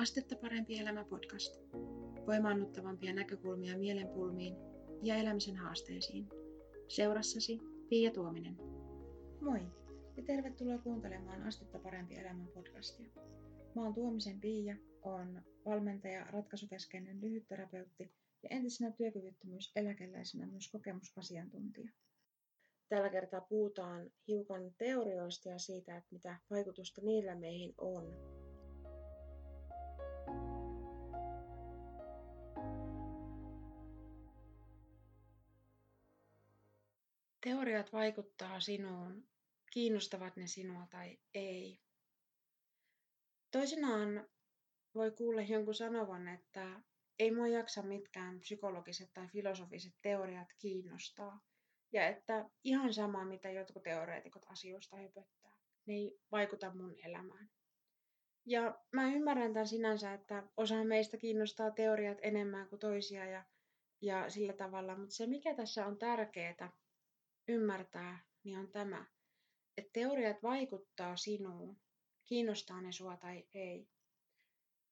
Astetta parempi elämä podcast. Voimaannuttavampia näkökulmia mielenpulmiin ja elämisen haasteisiin. Seurassasi Pia Tuominen. Moi ja tervetuloa kuuntelemaan Astetta parempi elämä podcastia. Mä oon Tuomisen Pia, on valmentaja, ratkaisukeskeinen lyhytterapeutti ja entisenä työkyvyttömyyseläkeläisenä myös kokemusasiantuntija. Tällä kertaa puhutaan hiukan teorioista ja siitä, että mitä vaikutusta niillä meihin on. Teoriat vaikuttaa sinuun, kiinnostavat ne sinua tai ei. Toisinaan voi kuulla jonkun sanovan, että ei mua jaksa mitkään psykologiset tai filosofiset teoriat kiinnostaa. Ja että ihan sama, mitä jotkut teoreetikot asioista höpöttää, ne ei vaikuta mun elämään. Ja mä ymmärrän tämän sinänsä, että osa meistä kiinnostaa teoriat enemmän kuin toisia ja, ja sillä tavalla, mutta se mikä tässä on tärkeää ymmärtää, niin on tämä, että teoriat vaikuttaa sinuun, kiinnostaa ne sua tai ei.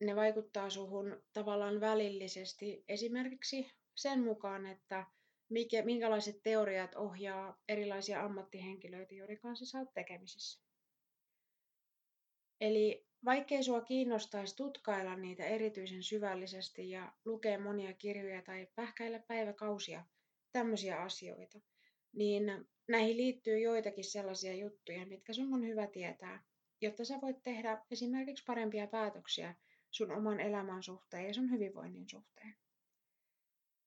Ne vaikuttaa suhun tavallaan välillisesti esimerkiksi sen mukaan, että mikä, minkälaiset teoriat ohjaa erilaisia ammattihenkilöitä, joiden kanssa sä oot tekemisissä. Eli vaikkei sua kiinnostaisi tutkailla niitä erityisen syvällisesti ja lukea monia kirjoja tai pähkäillä päiväkausia tämmöisiä asioita, niin näihin liittyy joitakin sellaisia juttuja, mitkä sun on hyvä tietää, jotta sä voit tehdä esimerkiksi parempia päätöksiä sun oman elämän suhteen ja sun hyvinvoinnin suhteen.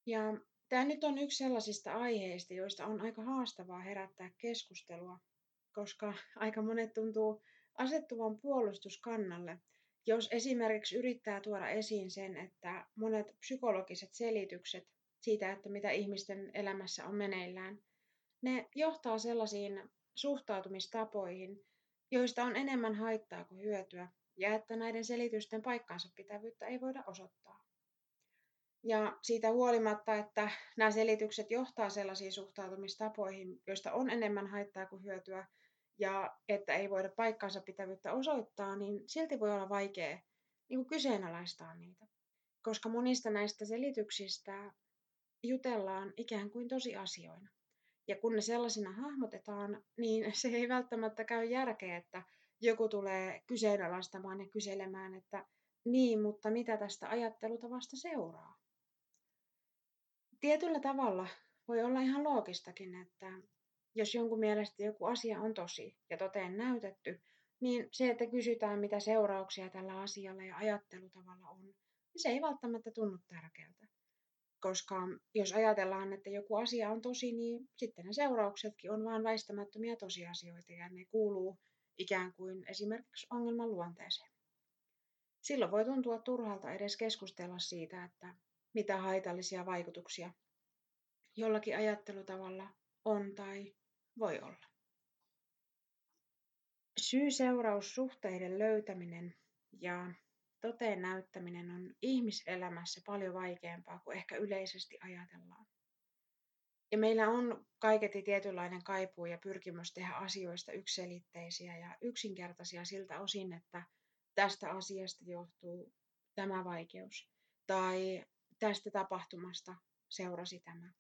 Ja Tämä nyt on yksi sellaisista aiheista, joista on aika haastavaa herättää keskustelua, koska aika monet tuntuu asettuvan puolustuskannalle, jos esimerkiksi yrittää tuoda esiin sen, että monet psykologiset selitykset siitä, että mitä ihmisten elämässä on meneillään, ne johtaa sellaisiin suhtautumistapoihin, joista on enemmän haittaa kuin hyötyä, ja että näiden selitysten paikkaansa pitävyyttä ei voida osoittaa. Ja siitä huolimatta, että nämä selitykset johtaa sellaisiin suhtautumistapoihin, joista on enemmän haittaa kuin hyötyä, ja että ei voida paikkaansa pitävyyttä osoittaa, niin silti voi olla vaikea niin kuin kyseenalaistaa niitä. Koska monista näistä selityksistä jutellaan ikään kuin tosiasioina. Ja kun ne sellaisina hahmotetaan, niin se ei välttämättä käy järkeä, että joku tulee kyseenalaistamaan ja kyselemään, että niin, mutta mitä tästä ajattelutavasta seuraa? tietyllä tavalla voi olla ihan loogistakin, että jos jonkun mielestä joku asia on tosi ja toteen näytetty, niin se, että kysytään, mitä seurauksia tällä asialla ja ajattelutavalla on, niin se ei välttämättä tunnu tärkeältä. Koska jos ajatellaan, että joku asia on tosi, niin sitten ne seurauksetkin on vain väistämättömiä tosiasioita ja ne kuuluu ikään kuin esimerkiksi ongelman luonteeseen. Silloin voi tuntua turhalta edes keskustella siitä, että mitä haitallisia vaikutuksia jollakin ajattelutavalla on tai voi olla. Syy-seuraussuhteiden löytäminen ja toteen näyttäminen on ihmiselämässä paljon vaikeampaa kuin ehkä yleisesti ajatellaan. Ja meillä on kaiketi tietynlainen kaipuu ja pyrkimys tehdä asioista ykselitteisiä ja yksinkertaisia siltä osin, että tästä asiasta johtuu tämä vaikeus. Tai tästä tapahtumasta seurasi tämä.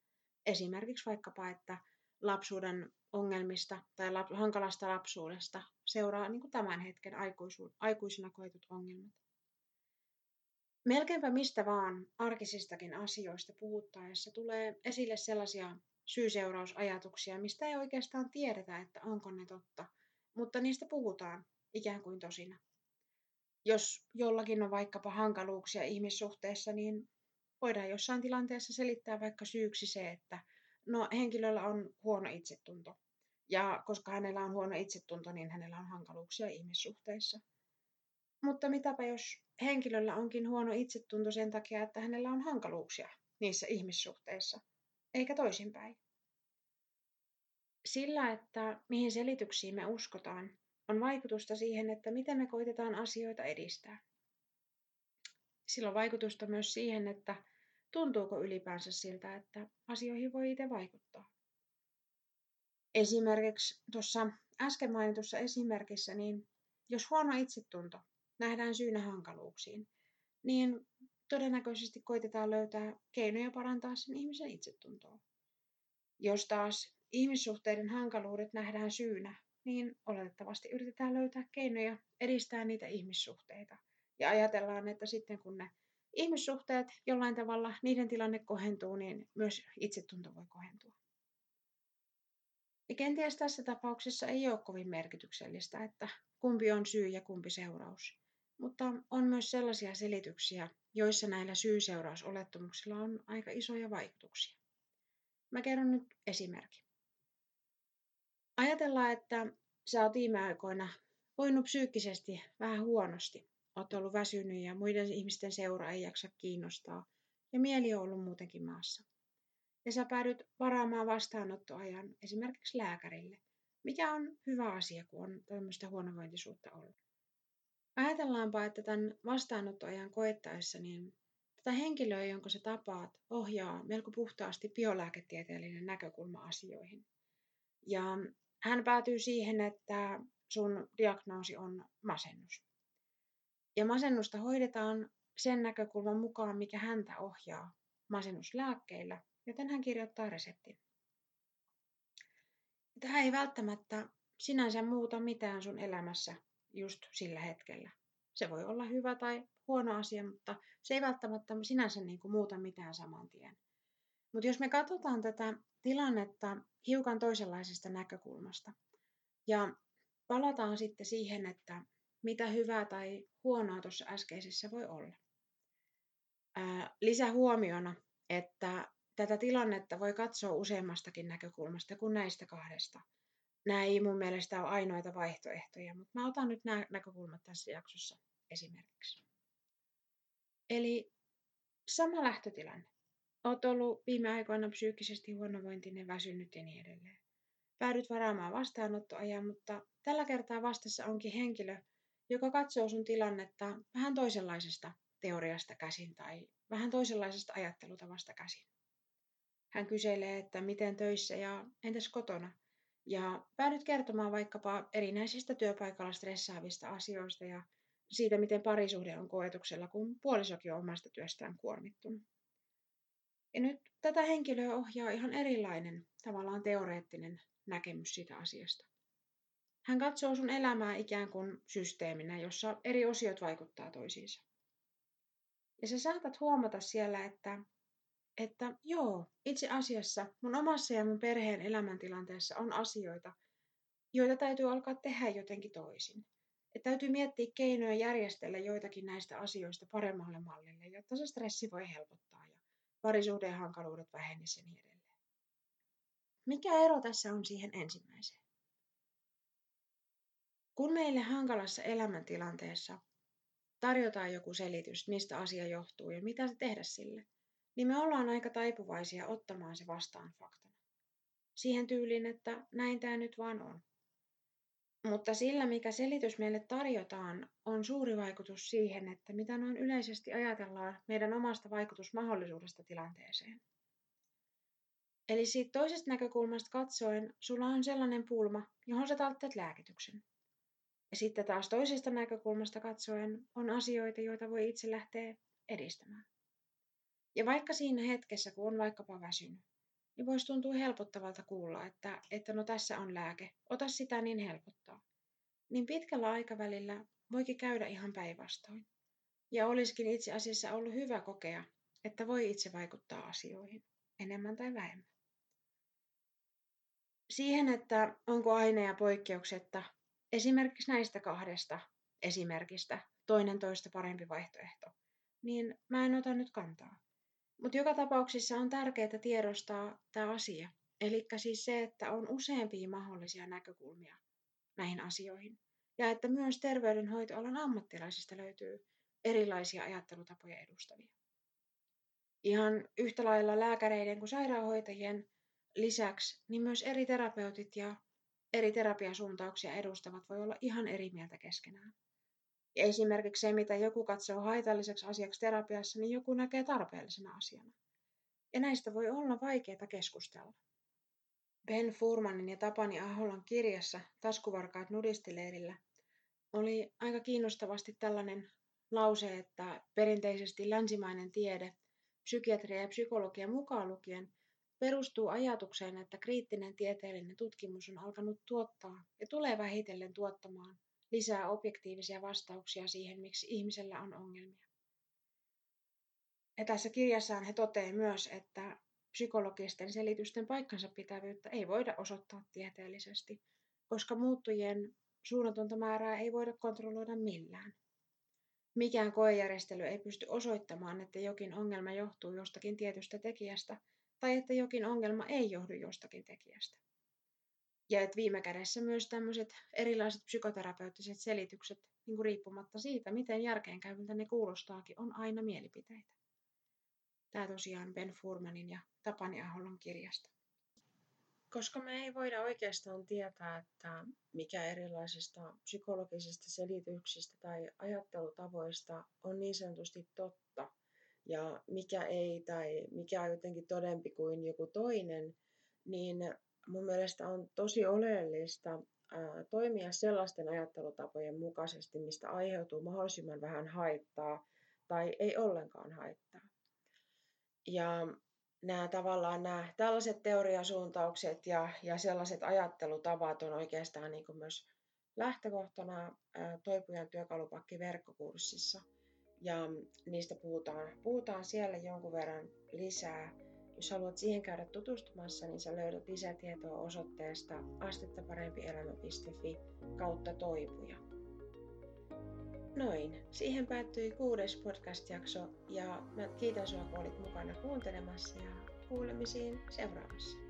Esimerkiksi vaikkapa, että lapsuuden ongelmista tai lap, hankalasta lapsuudesta seuraa niin kuin tämän hetken aikuisu, aikuisina koetut ongelmat. Melkeinpä mistä vaan arkisistakin asioista puhuttaessa tulee esille sellaisia syy-seurausajatuksia, mistä ei oikeastaan tiedetä, että onko ne totta, mutta niistä puhutaan ikään kuin tosina. Jos jollakin on vaikkapa hankaluuksia ihmissuhteessa, niin voidaan jossain tilanteessa selittää vaikka syyksi se, että no, henkilöllä on huono itsetunto. Ja koska hänellä on huono itsetunto, niin hänellä on hankaluuksia ihmissuhteissa. Mutta mitäpä jos henkilöllä onkin huono itsetunto sen takia, että hänellä on hankaluuksia niissä ihmissuhteissa, eikä toisinpäin. Sillä, että mihin selityksiin me uskotaan, on vaikutusta siihen, että miten me koitetaan asioita edistää. Sillä on vaikutusta myös siihen, että tuntuuko ylipäänsä siltä, että asioihin voi itse vaikuttaa. Esimerkiksi tuossa äsken mainitussa esimerkissä, niin jos huono itsetunto nähdään syynä hankaluuksiin, niin todennäköisesti koitetaan löytää keinoja parantaa sen ihmisen itsetuntoa. Jos taas ihmissuhteiden hankaluudet nähdään syynä, niin oletettavasti yritetään löytää keinoja edistää niitä ihmissuhteita. Ja ajatellaan, että sitten kun ne ihmissuhteet jollain tavalla, niiden tilanne kohentuu, niin myös itsetunto voi kohentua. Ja kenties tässä tapauksessa ei ole kovin merkityksellistä, että kumpi on syy ja kumpi seuraus. Mutta on myös sellaisia selityksiä, joissa näillä syy-seurausolettamuksilla on aika isoja vaikutuksia. Mä kerron nyt esimerkin. Ajatellaan, että sä oot viime aikoina voinut psyykkisesti vähän huonosti. Oot ollut väsynyt ja muiden ihmisten seura ei jaksa kiinnostaa ja mieli on ollut muutenkin maassa. Ja sä päädyt varaamaan vastaanottoajan esimerkiksi lääkärille, mikä on hyvä asia, kun on tämmöistä huonovointisuutta ollut. Ajatellaanpa, että tämän vastaanottoajan koettaessa niin tätä henkilöä, jonka sä tapaat, ohjaa melko puhtaasti biolääketieteellinen näkökulma asioihin. Ja hän päätyy siihen, että sun diagnoosi on masennus. Ja masennusta hoidetaan sen näkökulman mukaan, mikä häntä ohjaa masennuslääkkeillä, joten hän kirjoittaa reseptin. Tämä ei välttämättä sinänsä muuta mitään sun elämässä just sillä hetkellä. Se voi olla hyvä tai huono asia, mutta se ei välttämättä sinänsä niin kuin muuta mitään saman tien. Mutta jos me katsotaan tätä tilannetta hiukan toisenlaisesta näkökulmasta ja palataan sitten siihen, että mitä hyvää tai huonoa tuossa äskeisessä voi olla. Ää, lisähuomiona, että tätä tilannetta voi katsoa useammastakin näkökulmasta kuin näistä kahdesta. Nämä ei mun mielestä ole ainoita vaihtoehtoja, mutta mä otan nyt nämä näkökulmat tässä jaksossa esimerkiksi. Eli sama lähtötilanne. Olet ollut viime aikoina psyykkisesti huonovointinen, väsynyt ja niin edelleen. Päädyt varaamaan vastaanottoajan, mutta tällä kertaa vastassa onkin henkilö, joka katsoo sun tilannetta vähän toisenlaisesta teoriasta käsin tai vähän toisenlaisesta ajattelutavasta käsin. Hän kyselee, että miten töissä ja entäs kotona. Ja päädyt kertomaan vaikkapa erinäisistä työpaikalla stressaavista asioista ja siitä, miten parisuhde on koetuksella, kun puolisokin on omasta työstään kuormittunut. Ja nyt tätä henkilöä ohjaa ihan erilainen, tavallaan teoreettinen näkemys siitä asiasta. Hän katsoo sun elämää ikään kuin systeeminä, jossa eri osiot vaikuttaa toisiinsa. Ja sä saatat huomata siellä, että, että joo, itse asiassa mun omassa ja mun perheen elämäntilanteessa on asioita, joita täytyy alkaa tehdä jotenkin toisin. Että täytyy miettiä keinoja järjestellä joitakin näistä asioista paremmalle mallille, jotta se stressi voi helpottaa ja parisuhteen hankaluudet vähenisivät ja niin edelleen. Mikä ero tässä on siihen ensimmäiseen? Kun meille hankalassa elämäntilanteessa tarjotaan joku selitys, mistä asia johtuu ja mitä tehdä sille, niin me ollaan aika taipuvaisia ottamaan se vastaan faktana. Siihen tyyliin, että näin tämä nyt vaan on. Mutta sillä, mikä selitys meille tarjotaan, on suuri vaikutus siihen, että mitä noin yleisesti ajatellaan meidän omasta vaikutusmahdollisuudesta tilanteeseen. Eli siitä toisesta näkökulmasta katsoen, sulla on sellainen pulma, johon sä tarvitset lääkityksen. Ja sitten taas toisesta näkökulmasta katsoen on asioita, joita voi itse lähteä edistämään. Ja vaikka siinä hetkessä, kun on vaikkapa väsynyt, niin voisi tuntua helpottavalta kuulla, että, että no tässä on lääke, ota sitä niin helpottaa. Niin pitkällä aikavälillä voikin käydä ihan päinvastoin. Ja olisikin itse asiassa ollut hyvä kokea, että voi itse vaikuttaa asioihin, enemmän tai vähemmän. Siihen, että onko aine ja poikkeuksetta esimerkiksi näistä kahdesta esimerkistä toinen toista parempi vaihtoehto, niin mä en ota nyt kantaa. Mutta joka tapauksessa on tärkeää tiedostaa tämä asia. Eli siis se, että on useampia mahdollisia näkökulmia näihin asioihin. Ja että myös terveydenhoitoalan ammattilaisista löytyy erilaisia ajattelutapoja edustavia. Ihan yhtä lailla lääkäreiden kuin sairaanhoitajien lisäksi, niin myös eri terapeutit ja eri terapiasuuntauksia edustavat voi olla ihan eri mieltä keskenään. Ja esimerkiksi se, mitä joku katsoo haitalliseksi asiaksi terapiassa, niin joku näkee tarpeellisena asiana. Ja näistä voi olla vaikeaa keskustella. Ben Furmanin ja Tapani Aholan kirjassa Taskuvarkaat nudistileirillä oli aika kiinnostavasti tällainen lause, että perinteisesti länsimainen tiede, psykiatria ja psykologia mukaan lukien, perustuu ajatukseen, että kriittinen tieteellinen tutkimus on alkanut tuottaa ja tulee vähitellen tuottamaan lisää objektiivisia vastauksia siihen, miksi ihmisellä on ongelmia. Ja tässä kirjassaan he toteavat myös, että psykologisten selitysten paikkansa pitävyyttä ei voida osoittaa tieteellisesti, koska muuttujien suunnatonta määrää ei voida kontrolloida millään. Mikään koejärjestely ei pysty osoittamaan, että jokin ongelma johtuu jostakin tietystä tekijästä tai että jokin ongelma ei johdu jostakin tekijästä. Ja että viime kädessä myös tämmöiset erilaiset psykoterapeuttiset selitykset, niin kuin riippumatta siitä, miten järkeenkäyviltä ne kuulostaakin, on aina mielipiteitä. Tämä tosiaan Ben Furmanin ja Tapani Ahollon kirjasta. Koska me ei voida oikeastaan tietää, että mikä erilaisista psykologisista selityksistä tai ajattelutavoista on niin sanotusti totta ja mikä ei tai mikä on jotenkin todempi kuin joku toinen, niin mun mielestä on tosi oleellista toimia sellaisten ajattelutapojen mukaisesti, mistä aiheutuu mahdollisimman vähän haittaa tai ei ollenkaan haittaa. Ja nämä tavallaan nämä tällaiset teoriasuuntaukset ja, ja sellaiset ajattelutavat on oikeastaan niin myös lähtökohtana Toipujan työkalupakki verkkokurssissa. Ja niistä puhutaan, puhutaan siellä jonkun verran lisää. Jos haluat siihen käydä tutustumassa, niin sä löydät lisätietoa osoitteesta astettaparempielämä.fi kautta toipuja. Noin, siihen päättyi kuudes podcast-jakso ja mä kiitän sinua, kun olit mukana kuuntelemassa ja kuulemisiin seuraavassa.